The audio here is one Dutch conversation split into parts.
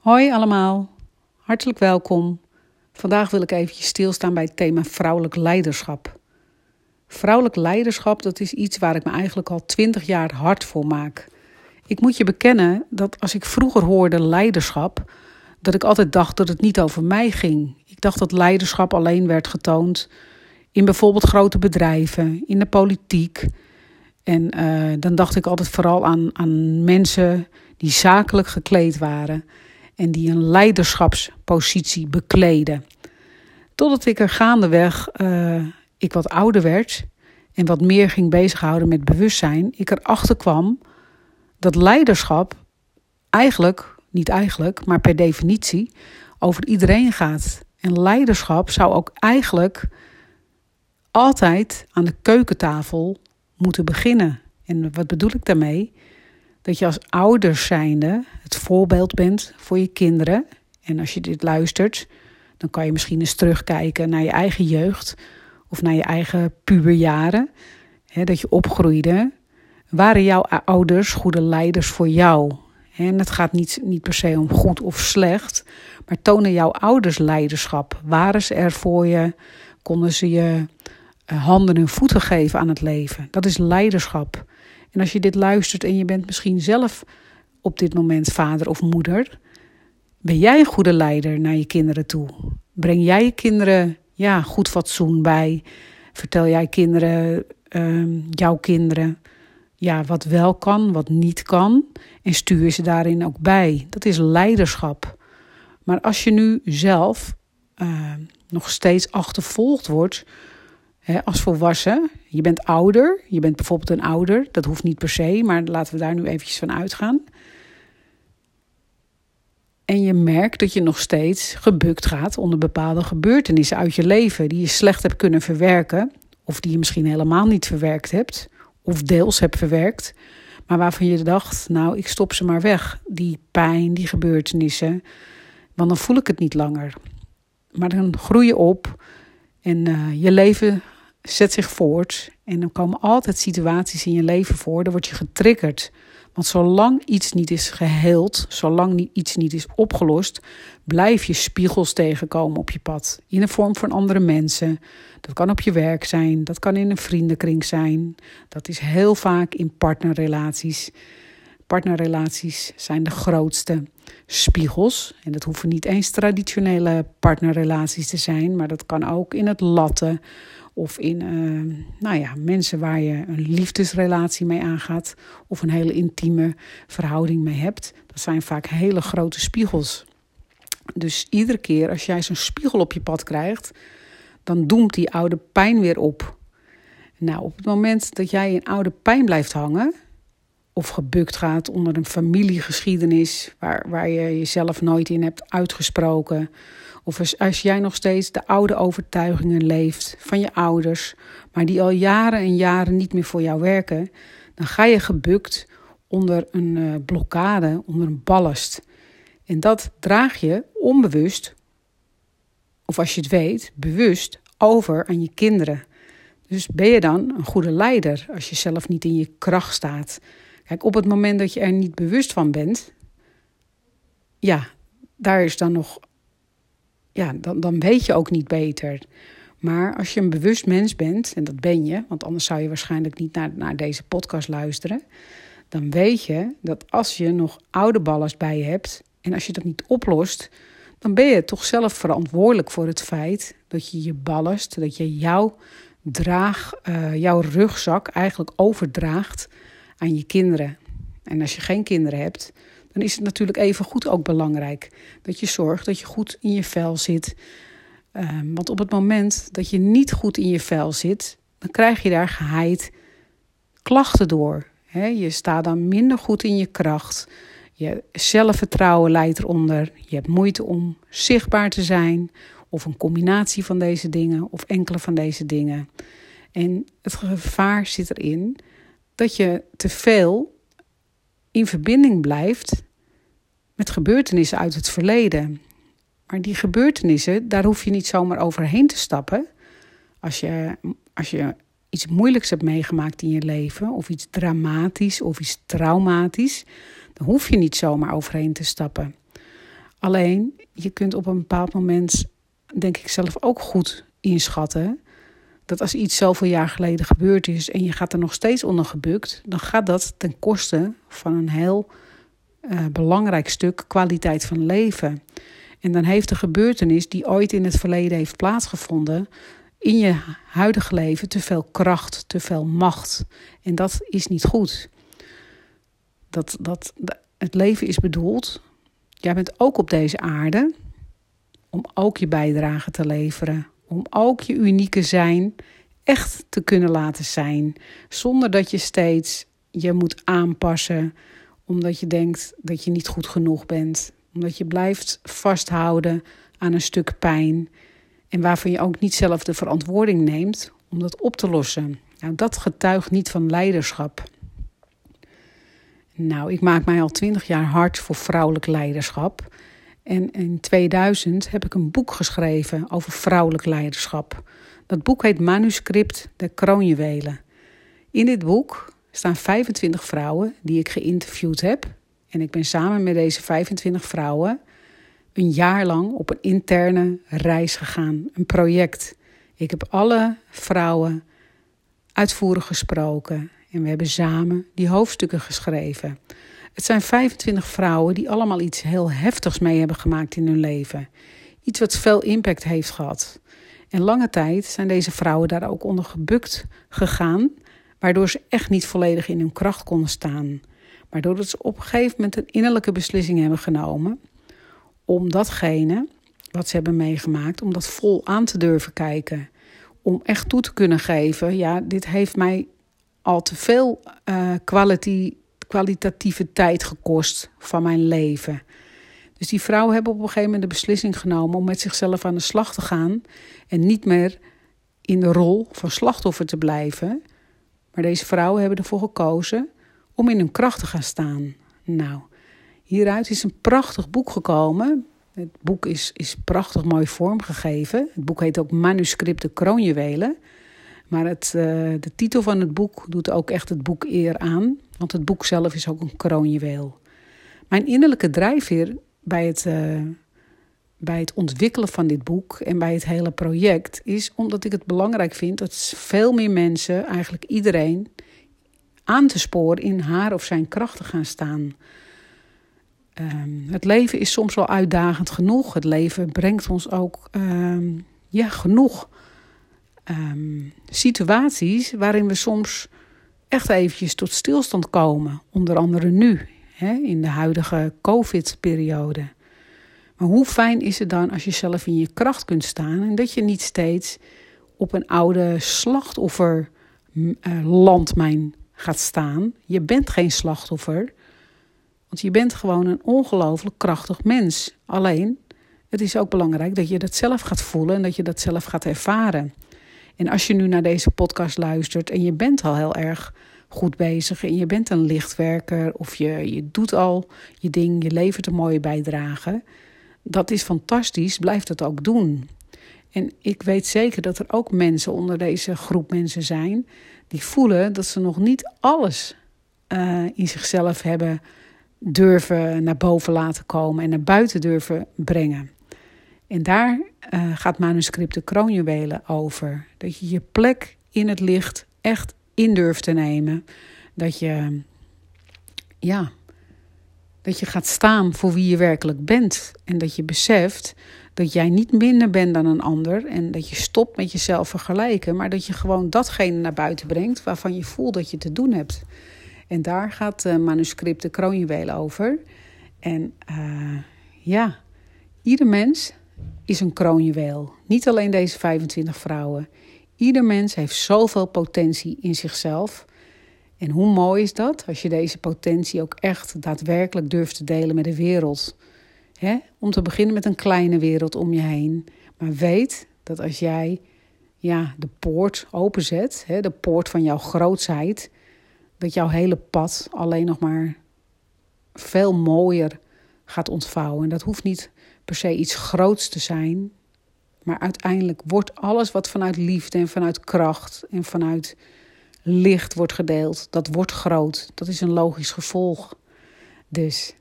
Hoi allemaal, hartelijk welkom. Vandaag wil ik eventjes stilstaan bij het thema vrouwelijk leiderschap. Vrouwelijk leiderschap, dat is iets waar ik me eigenlijk al twintig jaar hard voor maak. Ik moet je bekennen dat als ik vroeger hoorde leiderschap, dat ik altijd dacht dat het niet over mij ging. Ik dacht dat leiderschap alleen werd getoond in bijvoorbeeld grote bedrijven, in de politiek. En uh, dan dacht ik altijd vooral aan, aan mensen die zakelijk gekleed waren en die een leiderschapspositie bekleden. Totdat ik er gaandeweg, uh, ik wat ouder werd en wat meer ging bezighouden met bewustzijn, ik erachter kwam dat leiderschap eigenlijk, niet eigenlijk, maar per definitie, over iedereen gaat. En leiderschap zou ook eigenlijk altijd aan de keukentafel moeten beginnen. En wat bedoel ik daarmee? Dat je als ouders zijnde het voorbeeld bent voor je kinderen. En als je dit luistert, dan kan je misschien eens terugkijken naar je eigen jeugd of naar je eigen puberjaren. Hè, dat je opgroeide. Waren jouw ouders goede leiders voor jou? En het gaat niet, niet per se om goed of slecht, maar tonen jouw ouders leiderschap? Waren ze er voor je? Konden ze je eh, handen en voeten geven aan het leven? Dat is leiderschap. En als je dit luistert en je bent misschien zelf op dit moment vader of moeder, ben jij een goede leider naar je kinderen toe? Breng jij je kinderen ja, goed fatsoen bij? Vertel jij kinderen, uh, jouw kinderen, ja, wat wel kan, wat niet kan? En stuur ze daarin ook bij. Dat is leiderschap. Maar als je nu zelf uh, nog steeds achtervolgd wordt als volwassen, je bent ouder, je bent bijvoorbeeld een ouder, dat hoeft niet per se, maar laten we daar nu eventjes van uitgaan. En je merkt dat je nog steeds gebukt gaat onder bepaalde gebeurtenissen uit je leven die je slecht hebt kunnen verwerken, of die je misschien helemaal niet verwerkt hebt, of deels hebt verwerkt, maar waarvan je dacht, nou, ik stop ze maar weg, die pijn, die gebeurtenissen, want dan voel ik het niet langer. Maar dan groei je op en uh, je leven zet zich voort. En er komen altijd situaties in je leven voor. Dan word je getriggerd. Want zolang iets niet is geheeld, zolang iets niet is opgelost, blijf je spiegels tegenkomen op je pad. In de vorm van andere mensen. Dat kan op je werk zijn, dat kan in een vriendenkring zijn. Dat is heel vaak in partnerrelaties. Partnerrelaties zijn de grootste spiegels. En dat hoeven niet eens traditionele partnerrelaties te zijn, maar dat kan ook in het latten of in uh, nou ja, mensen waar je een liefdesrelatie mee aangaat of een hele intieme verhouding mee hebt. Dat zijn vaak hele grote spiegels. Dus iedere keer als jij zo'n spiegel op je pad krijgt, dan doemt die oude pijn weer op. Nou, op het moment dat jij in oude pijn blijft hangen, of gebukt gaat onder een familiegeschiedenis waar, waar je jezelf nooit in hebt uitgesproken. Of als, jij nog steeds de oude overtuigingen leeft van je ouders, maar die al jaren en jaren niet meer voor jou werken, dan ga je gebukt onder een uh, blokkade, onder een ballast. En dat draag je onbewust, of als je het weet, bewust over aan je kinderen. Dus ben je dan een goede leider als je zelf niet in je kracht staat? Kijk, op het moment dat je er niet bewust van bent, ja, daar is dan nog, ja, dan, dan weet je ook niet beter. Maar als je een bewust mens bent, en dat ben je, want anders zou je waarschijnlijk niet naar, naar deze podcast luisteren, dan weet je dat als je nog oude ballast bij je hebt en als je dat niet oplost, dan ben je toch zelf verantwoordelijk voor het feit dat je je ballast, dat je jouw draag, uh, jouw rugzak eigenlijk overdraagt aan je kinderen. En als je geen kinderen hebt, dan is het natuurlijk even goed ook belangrijk dat je zorgt dat je goed in je vel zit. Um, want op het moment dat je niet goed in je vel zit, dan krijg je daar geheid klachten door. Je staat dan minder goed in je kracht. Je zelfvertrouwen leidt eronder. Je hebt moeite om zichtbaar te zijn. Of een combinatie van deze dingen, of enkele van deze dingen. En het gevaar zit erin dat je te veel in verbinding blijft met gebeurtenissen uit het verleden. Maar die gebeurtenissen, daar hoef je niet zomaar overheen te stappen. Als je, als je iets moeilijks hebt meegemaakt in je leven, of iets dramatisch of iets traumatisch, dan hoef je niet zomaar overheen te stappen. Alleen, je kunt op een bepaald moment, denk ik zelf ook goed inschatten, dat als iets zoveel jaar geleden gebeurd is en je gaat er nog steeds onder gebukt, dan gaat dat ten koste van een heel uh, belangrijk stuk kwaliteit van leven. En dan heeft de gebeurtenis die ooit in het verleden heeft plaatsgevonden, in je huidige leven te veel kracht, te veel macht. En dat is niet goed. Dat, dat, het leven is bedoeld. Jij bent ook op deze aarde om ook je bijdrage te leveren. Om ook je unieke zijn echt te kunnen laten zijn. Zonder dat je steeds je moet aanpassen. Omdat je denkt dat je niet goed genoeg bent. Omdat je blijft vasthouden aan een stuk pijn. En waarvan je ook niet zelf de verantwoording neemt om dat op te lossen. Nou, dat getuigt niet van leiderschap. Nou, ik maak mij al twintig jaar hard voor vrouwelijk leiderschap. En in 2000 heb ik een boek geschreven over vrouwelijk leiderschap. Dat boek heet Manuscript de Kroonjuwelen. In dit boek staan 25 vrouwen die ik geïnterviewd heb. En ik ben samen met deze 25 vrouwen een jaar lang op een interne reis gegaan. Een project. Ik heb alle vrouwen uitvoerig gesproken. En we hebben samen die hoofdstukken geschreven. Het zijn 25 vrouwen die allemaal iets heel heftigs mee hebben gemaakt in hun leven. Iets wat veel impact heeft gehad. En lange tijd zijn deze vrouwen daar ook onder gebukt gegaan, waardoor ze echt niet volledig in hun kracht konden staan. Waardoor ze op een gegeven moment een innerlijke beslissing hebben genomen om datgene wat ze hebben meegemaakt, om dat vol aan te durven kijken. Om echt toe te kunnen geven, ja, dit heeft mij al te veel uh, kwalitatieve tijd gekost van mijn leven. Dus die vrouwen hebben op een gegeven moment de beslissing genomen om met zichzelf aan de slag te gaan en niet meer in de rol van slachtoffer te blijven. Maar deze vrouwen hebben ervoor gekozen om in hun kracht te gaan staan. Nou, hieruit is een prachtig boek gekomen. Het boek is, is prachtig mooi vormgegeven. Het boek heet ook Manuscripten Kroonjuwelen. Maar het, uh, de titel van het boek doet ook echt het boek eer aan. Want het boek zelf is ook een kroonjuweel. Mijn innerlijke drijfveer bij het, uh, bij het ontwikkelen van dit boek en bij het hele project is omdat ik het belangrijk vind dat veel meer mensen, eigenlijk iedereen, aan te sporen in haar of zijn krachten gaan staan. Um, het leven is soms wel uitdagend genoeg. Het leven brengt ons ook um, ja, genoeg um, situaties waarin we soms echt eventjes tot stilstand komen. Onder andere nu, hè, in de huidige COVID-periode. Maar hoe fijn is het dan als je zelf in je kracht kunt staan en dat je niet steeds op een oude slachtofferlandmijn uh, gaat staan. Je bent geen slachtoffer, want je bent gewoon een ongelooflijk krachtig mens. Alleen, het is ook belangrijk dat je dat zelf gaat voelen en dat je dat zelf gaat ervaren. En als je nu naar deze podcast luistert en je bent al heel erg goed bezig en je bent een lichtwerker of je, je doet al je ding, je levert een mooie bijdrage, dat is fantastisch, blijf dat ook doen. En ik weet zeker dat er ook mensen onder deze groep mensen zijn die voelen dat ze nog niet alles uh, in zichzelf hebben durven naar boven laten komen en naar buiten durven brengen. En daar uh, gaat manuscripten kroonjuwelen over. Dat je je plek in het licht echt in durft te nemen. Dat je, ja, dat je gaat staan voor wie je werkelijk bent. En dat je beseft dat jij niet minder bent dan een ander. En dat je stopt met jezelf vergelijken. Maar dat je gewoon datgene naar buiten brengt waarvan je voelt dat je te doen hebt. En daar gaat uh, manuscript de kroonjuwelen over. En uh, ja, ieder mens is een kroonjuweel. Niet alleen deze 25 vrouwen. Ieder mens heeft zoveel potentie in zichzelf. En hoe mooi is dat als je deze potentie ook echt daadwerkelijk durft te delen met de wereld? He? Om te beginnen met een kleine wereld om je heen. Maar weet dat als jij ja, de poort openzet, he, de poort van jouw grootsheid, dat jouw hele pad alleen nog maar veel mooier gaat ontvouwen. En dat hoeft niet per se iets groots te zijn. Maar uiteindelijk wordt alles wat vanuit liefde en vanuit kracht en vanuit licht wordt gedeeld, dat wordt groot. Dat is een logisch gevolg. Dus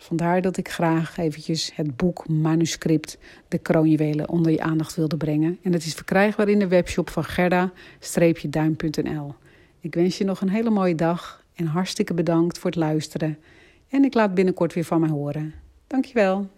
Vandaar dat ik graag eventjes het boek manuscript De Kroonjuwelen onder je aandacht wilde brengen. En het is verkrijgbaar in de webshop van gerda-duim.nl. Ik wens je nog een hele mooie dag en hartstikke bedankt voor het luisteren. En ik laat binnenkort weer van mij horen. Dankjewel.